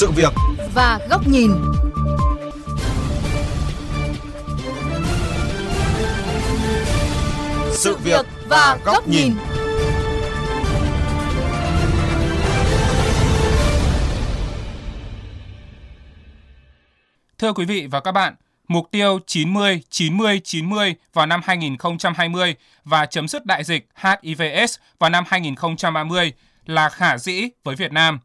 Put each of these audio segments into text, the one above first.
sự việc và góc nhìn. Sự việc và góc nhìn. Thưa quý vị và các bạn, mục tiêu 90 90 90 vào năm 2020 và chấm dứt đại dịch HIVS vào năm 2030 là khả dĩ với Việt Nam.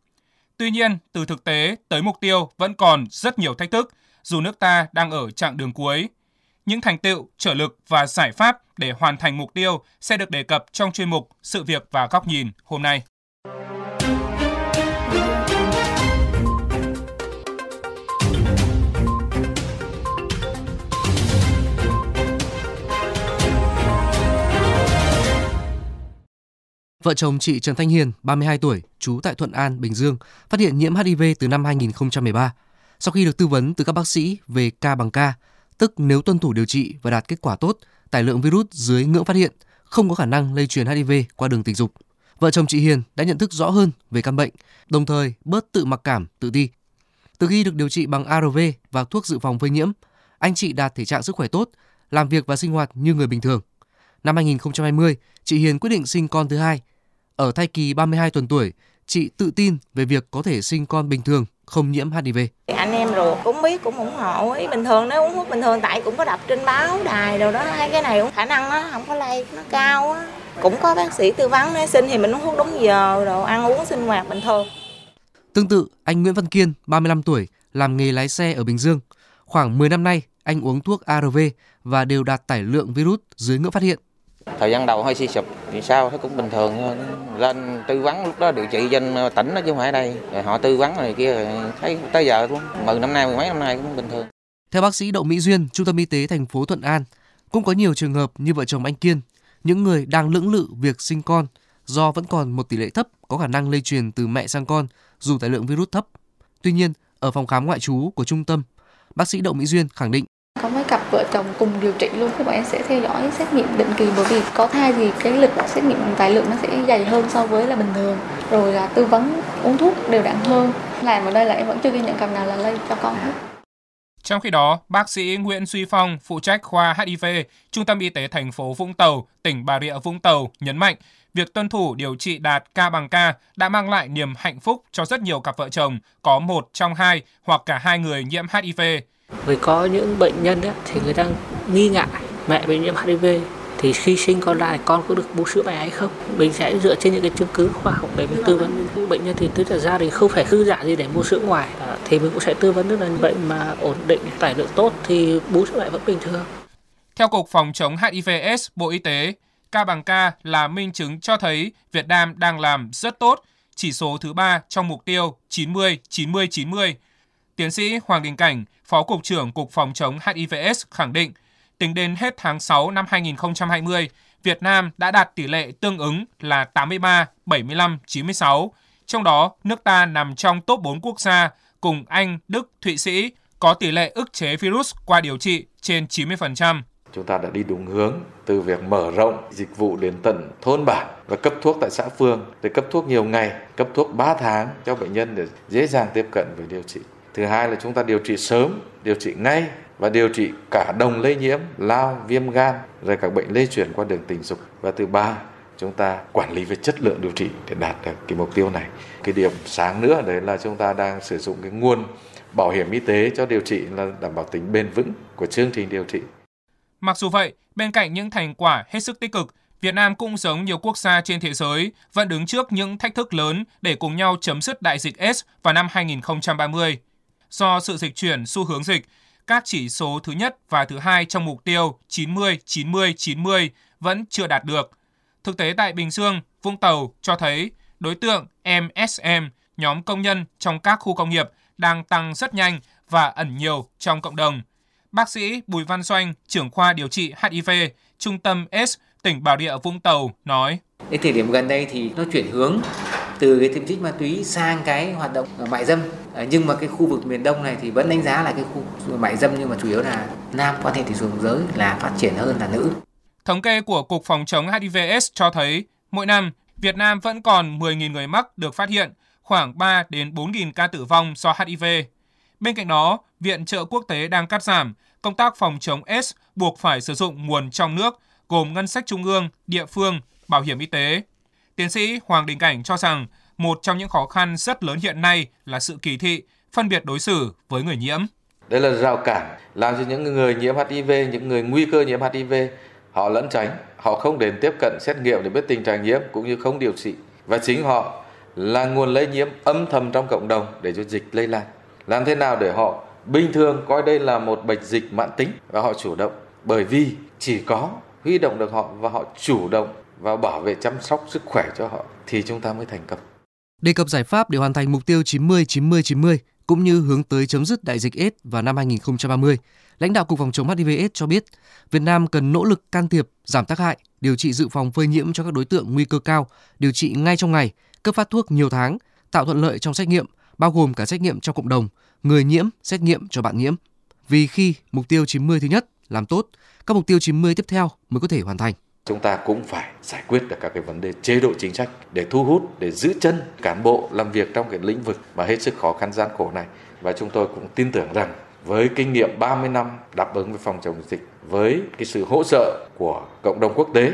Tuy nhiên, từ thực tế tới mục tiêu vẫn còn rất nhiều thách thức, dù nước ta đang ở chặng đường cuối. Những thành tựu, trở lực và giải pháp để hoàn thành mục tiêu sẽ được đề cập trong chuyên mục Sự việc và góc nhìn hôm nay. Vợ chồng chị Trần Thanh Hiền, 32 tuổi, trú tại Thuận An, Bình Dương, phát hiện nhiễm HIV từ năm 2013. Sau khi được tư vấn từ các bác sĩ về ca bằng ca, tức nếu tuân thủ điều trị và đạt kết quả tốt, tải lượng virus dưới ngưỡng phát hiện, không có khả năng lây truyền HIV qua đường tình dục. Vợ chồng chị Hiền đã nhận thức rõ hơn về căn bệnh, đồng thời bớt tự mặc cảm, tự ti. Từ khi được điều trị bằng ARV và thuốc dự phòng phơi nhiễm, anh chị đạt thể trạng sức khỏe tốt, làm việc và sinh hoạt như người bình thường. Năm 2020, chị Hiền quyết định sinh con thứ hai ở thai kỳ 32 tuần tuổi, chị tự tin về việc có thể sinh con bình thường, không nhiễm HIV. Anh em ruột cũng biết cũng ủng hộ ý bình thường nếu uống thuốc bình thường tại cũng có đọc trên báo đài đâu đó hai cái này cũng khả năng nó không có lây nó cao á cũng có bác sĩ tư vấn nói sinh thì mình uống thuốc đúng giờ rồi ăn uống sinh hoạt bình thường Tương tự, anh Nguyễn Văn Kiên, 35 tuổi, làm nghề lái xe ở Bình Dương. Khoảng 10 năm nay, anh uống thuốc ARV và đều đạt tải lượng virus dưới ngưỡng phát hiện. Thời gian đầu hơi suy sụp thì sao thấy cũng bình thường thôi. Lên tư vấn lúc đó điều trị trên ờ, tỉnh đó chứ không phải ở đây. Rồi họ tư vấn này kia rồi thấy tới giờ luôn. Mười năm nay, mười mấy năm nay cũng bình thường. Theo bác sĩ Đậu Mỹ Duyên, Trung tâm Y tế thành phố Thuận An, cũng có nhiều trường hợp như vợ chồng anh Kiên, những người đang lưỡng lự việc sinh con do vẫn còn một tỷ lệ thấp có khả năng lây truyền từ mẹ sang con dù tải lượng virus thấp. Tuy nhiên, ở phòng khám ngoại trú của trung tâm, bác sĩ Đậu Mỹ Duyên khẳng định có mấy cặp vợ chồng cùng điều trị luôn các bạn sẽ theo dõi xét nghiệm định kỳ bởi vì có thai thì cái lịch xét nghiệm tài lượng nó sẽ dày hơn so với là bình thường. Rồi là tư vấn uống thuốc đều đặn hơn. Làm ở đây là em vẫn chưa ghi nhận cặp nào là lây cho con hết. Trong khi đó, bác sĩ Nguyễn Duy Phong, phụ trách khoa HIV, Trung tâm Y tế thành phố Vũng Tàu, tỉnh Bà Rịa Vũng Tàu nhấn mạnh, việc tuân thủ điều trị đạt ca bằng ca đã mang lại niềm hạnh phúc cho rất nhiều cặp vợ chồng có một trong hai hoặc cả hai người nhiễm HIV. Vì có những bệnh nhân ấy, thì người ta nghi ngại mẹ bị nhiễm HIV thì khi sinh con lại con có được bú sữa mẹ hay không? Mình sẽ dựa trên những cái chứng cứ khoa học để mình tư vấn. Bệnh nhân thì tức là gia đình không phải hư giả gì để mua sữa ngoài. À, thì mình cũng sẽ tư vấn tức là bệnh mà ổn định tải lượng tốt thì bú sữa mẹ vẫn bình thường. Theo Cục Phòng chống HIV/AIDS Bộ Y tế, ca bằng ca là minh chứng cho thấy Việt Nam đang làm rất tốt, chỉ số thứ ba trong mục tiêu 90-90-90. Tiến sĩ Hoàng Đình Cảnh, Phó Cục trưởng Cục Phòng chống HIV/AIDS khẳng định, tính đến hết tháng 6 năm 2020, Việt Nam đã đạt tỷ lệ tương ứng là 83, 75, 96. Trong đó, nước ta nằm trong top 4 quốc gia cùng Anh, Đức, Thụy Sĩ có tỷ lệ ức chế virus qua điều trị trên 90%. Chúng ta đã đi đúng hướng từ việc mở rộng dịch vụ đến tận thôn bản và cấp thuốc tại xã phường, để cấp thuốc nhiều ngày, cấp thuốc 3 tháng cho bệnh nhân để dễ dàng tiếp cận với điều trị. Thứ hai là chúng ta điều trị sớm, điều trị ngay và điều trị cả đồng lây nhiễm, lao, viêm gan, rồi các bệnh lây chuyển qua đường tình dục. Và thứ ba, chúng ta quản lý về chất lượng điều trị để đạt được cái mục tiêu này. Cái điểm sáng nữa đấy là chúng ta đang sử dụng cái nguồn bảo hiểm y tế cho điều trị là đảm bảo tính bền vững của chương trình điều trị. Mặc dù vậy, bên cạnh những thành quả hết sức tích cực, Việt Nam cũng giống nhiều quốc gia trên thế giới vẫn đứng trước những thách thức lớn để cùng nhau chấm dứt đại dịch S vào năm 2030. Do sự dịch chuyển xu hướng dịch, các chỉ số thứ nhất và thứ hai trong mục tiêu 90-90-90 vẫn chưa đạt được. Thực tế tại Bình Dương, Vũng Tàu cho thấy đối tượng MSM, nhóm công nhân trong các khu công nghiệp đang tăng rất nhanh và ẩn nhiều trong cộng đồng. Bác sĩ Bùi Văn Doanh, trưởng khoa điều trị HIV, Trung tâm S, tỉnh Bà Rịa Vũng Tàu nói. Đến thời điểm gần đây thì nó chuyển hướng từ cái tiêm trích ma túy sang cái hoạt động mại dâm nhưng mà cái khu vực miền Đông này thì vẫn đánh giá là cái khu mại dâm nhưng mà chủ yếu là nam quan hệ tình dục giới là phát triển hơn là nữ. Thống kê của Cục Phòng chống HIV/AIDS cho thấy mỗi năm Việt Nam vẫn còn 10.000 người mắc được phát hiện, khoảng 3 đến 4.000 ca tử vong do HIV. Bên cạnh đó, viện trợ quốc tế đang cắt giảm, công tác phòng chống AIDS buộc phải sử dụng nguồn trong nước gồm ngân sách trung ương, địa phương, bảo hiểm y tế. Tiến sĩ Hoàng Đình Cảnh cho rằng một trong những khó khăn rất lớn hiện nay là sự kỳ thị, phân biệt đối xử với người nhiễm. Đây là rào cản làm cho những người nhiễm HIV, những người nguy cơ nhiễm HIV họ lẫn tránh, họ không đến tiếp cận xét nghiệm để biết tình trạng nhiễm cũng như không điều trị và chính họ là nguồn lây nhiễm âm thầm trong cộng đồng để cho dịch lây lan. Làm thế nào để họ bình thường coi đây là một bệnh dịch mãn tính và họ chủ động bởi vì chỉ có huy động được họ và họ chủ động và bảo vệ chăm sóc sức khỏe cho họ thì chúng ta mới thành công. Đề cập giải pháp để hoàn thành mục tiêu 90 90 90 cũng như hướng tới chấm dứt đại dịch AIDS vào năm 2030, lãnh đạo Cục Phòng chống HIV/AIDS cho biết, Việt Nam cần nỗ lực can thiệp, giảm tác hại, điều trị dự phòng phơi nhiễm cho các đối tượng nguy cơ cao, điều trị ngay trong ngày, cấp phát thuốc nhiều tháng, tạo thuận lợi trong xét nghiệm, bao gồm cả xét nghiệm trong cộng đồng, người nhiễm xét nghiệm cho bạn nhiễm. Vì khi mục tiêu 90 thứ nhất làm tốt, các mục tiêu 90 tiếp theo mới có thể hoàn thành chúng ta cũng phải giải quyết được các cái vấn đề chế độ chính sách để thu hút để giữ chân cán bộ làm việc trong cái lĩnh vực mà hết sức khó khăn gian khổ này và chúng tôi cũng tin tưởng rằng với kinh nghiệm 30 năm đáp ứng với phòng chống dịch với cái sự hỗ trợ của cộng đồng quốc tế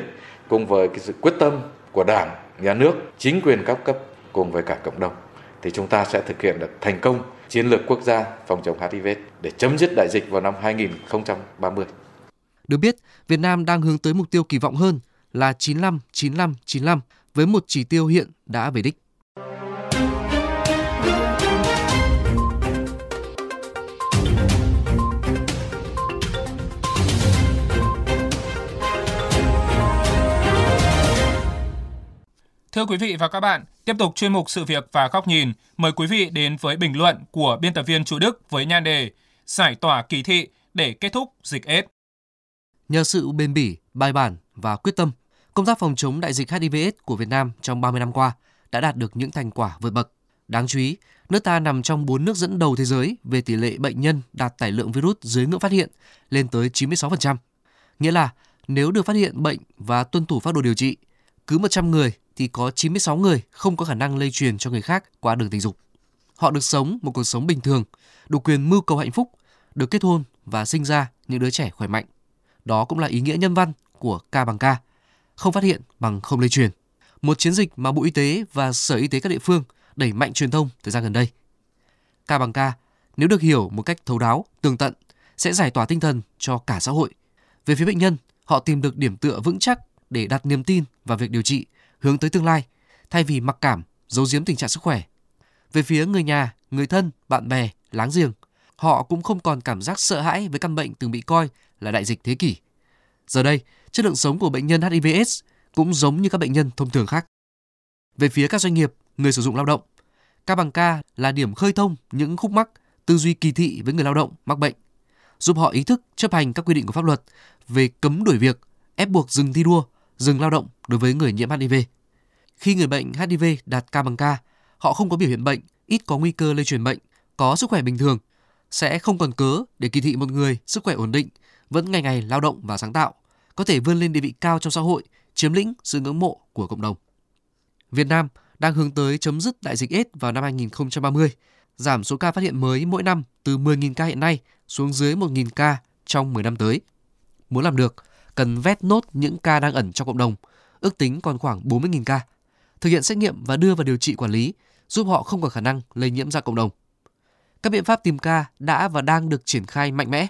cùng với cái sự quyết tâm của Đảng, nhà nước, chính quyền các cấp cùng với cả cộng đồng thì chúng ta sẽ thực hiện được thành công chiến lược quốc gia phòng chống HIV để chấm dứt đại dịch vào năm 2030. Được biết, Việt Nam đang hướng tới mục tiêu kỳ vọng hơn là 95 95 95 với một chỉ tiêu hiện đã về đích. Thưa quý vị và các bạn, tiếp tục chuyên mục sự việc và góc nhìn, mời quý vị đến với bình luận của biên tập viên Chu Đức với nhan đề Giải tỏa kỳ thị để kết thúc dịch AIDS. Nhờ sự bền bỉ, bài bản và quyết tâm, công tác phòng chống đại dịch HIV/AIDS của Việt Nam trong 30 năm qua đã đạt được những thành quả vượt bậc. Đáng chú ý, nước ta nằm trong 4 nước dẫn đầu thế giới về tỷ lệ bệnh nhân đạt tải lượng virus dưới ngưỡng phát hiện lên tới 96%. Nghĩa là nếu được phát hiện bệnh và tuân thủ phác đồ điều trị, cứ 100 người thì có 96 người không có khả năng lây truyền cho người khác qua đường tình dục. Họ được sống một cuộc sống bình thường, đủ quyền mưu cầu hạnh phúc, được kết hôn và sinh ra những đứa trẻ khỏe mạnh. Đó cũng là ý nghĩa nhân văn của ca bằng ca không phát hiện bằng không lây truyền. Một chiến dịch mà Bộ Y tế và Sở Y tế các địa phương đẩy mạnh truyền thông thời gian gần đây. ca bằng ca nếu được hiểu một cách thấu đáo, tường tận sẽ giải tỏa tinh thần cho cả xã hội. Về phía bệnh nhân, họ tìm được điểm tựa vững chắc để đặt niềm tin vào việc điều trị hướng tới tương lai thay vì mặc cảm, giấu giếm tình trạng sức khỏe. Về phía người nhà, người thân, bạn bè, láng giềng, họ cũng không còn cảm giác sợ hãi với căn bệnh từng bị coi là đại dịch thế kỷ. Giờ đây, chất lượng sống của bệnh nhân HIV cũng giống như các bệnh nhân thông thường khác. Về phía các doanh nghiệp, người sử dụng lao động, ca bằng ca là điểm khơi thông những khúc mắc, tư duy kỳ thị với người lao động mắc bệnh, giúp họ ý thức chấp hành các quy định của pháp luật về cấm đuổi việc, ép buộc dừng thi đua, dừng lao động đối với người nhiễm HIV. Khi người bệnh HIV đạt ca bằng ca, họ không có biểu hiện bệnh, ít có nguy cơ lây truyền bệnh, có sức khỏe bình thường, sẽ không còn cớ để kỳ thị một người sức khỏe ổn định vẫn ngày ngày lao động và sáng tạo, có thể vươn lên địa vị cao trong xã hội, chiếm lĩnh sự ngưỡng mộ của cộng đồng. Việt Nam đang hướng tới chấm dứt đại dịch AIDS vào năm 2030, giảm số ca phát hiện mới mỗi năm từ 10.000 ca hiện nay xuống dưới 1.000 ca trong 10 năm tới. Muốn làm được, cần vét nốt những ca đang ẩn trong cộng đồng, ước tính còn khoảng 40.000 ca. Thực hiện xét nghiệm và đưa vào điều trị quản lý, giúp họ không có khả năng lây nhiễm ra cộng đồng. Các biện pháp tìm ca đã và đang được triển khai mạnh mẽ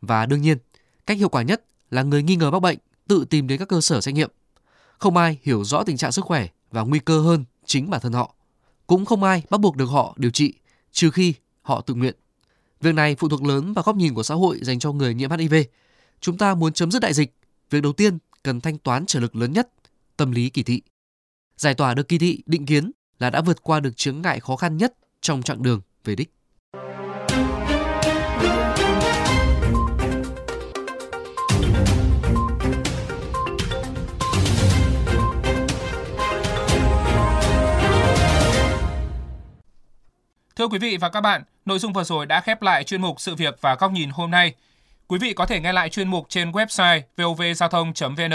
và đương nhiên Cách hiệu quả nhất là người nghi ngờ mắc bệnh tự tìm đến các cơ sở xét nghiệm. Không ai hiểu rõ tình trạng sức khỏe và nguy cơ hơn chính bản thân họ. Cũng không ai bắt buộc được họ điều trị trừ khi họ tự nguyện. Việc này phụ thuộc lớn vào góc nhìn của xã hội dành cho người nhiễm HIV. Chúng ta muốn chấm dứt đại dịch, việc đầu tiên cần thanh toán trở lực lớn nhất, tâm lý kỳ thị. Giải tỏa được kỳ thị định kiến là đã vượt qua được chướng ngại khó khăn nhất trong chặng đường về đích. Thưa quý vị và các bạn, nội dung vừa rồi đã khép lại chuyên mục Sự việc và góc nhìn hôm nay. Quý vị có thể nghe lại chuyên mục trên website vovgiao thông.vn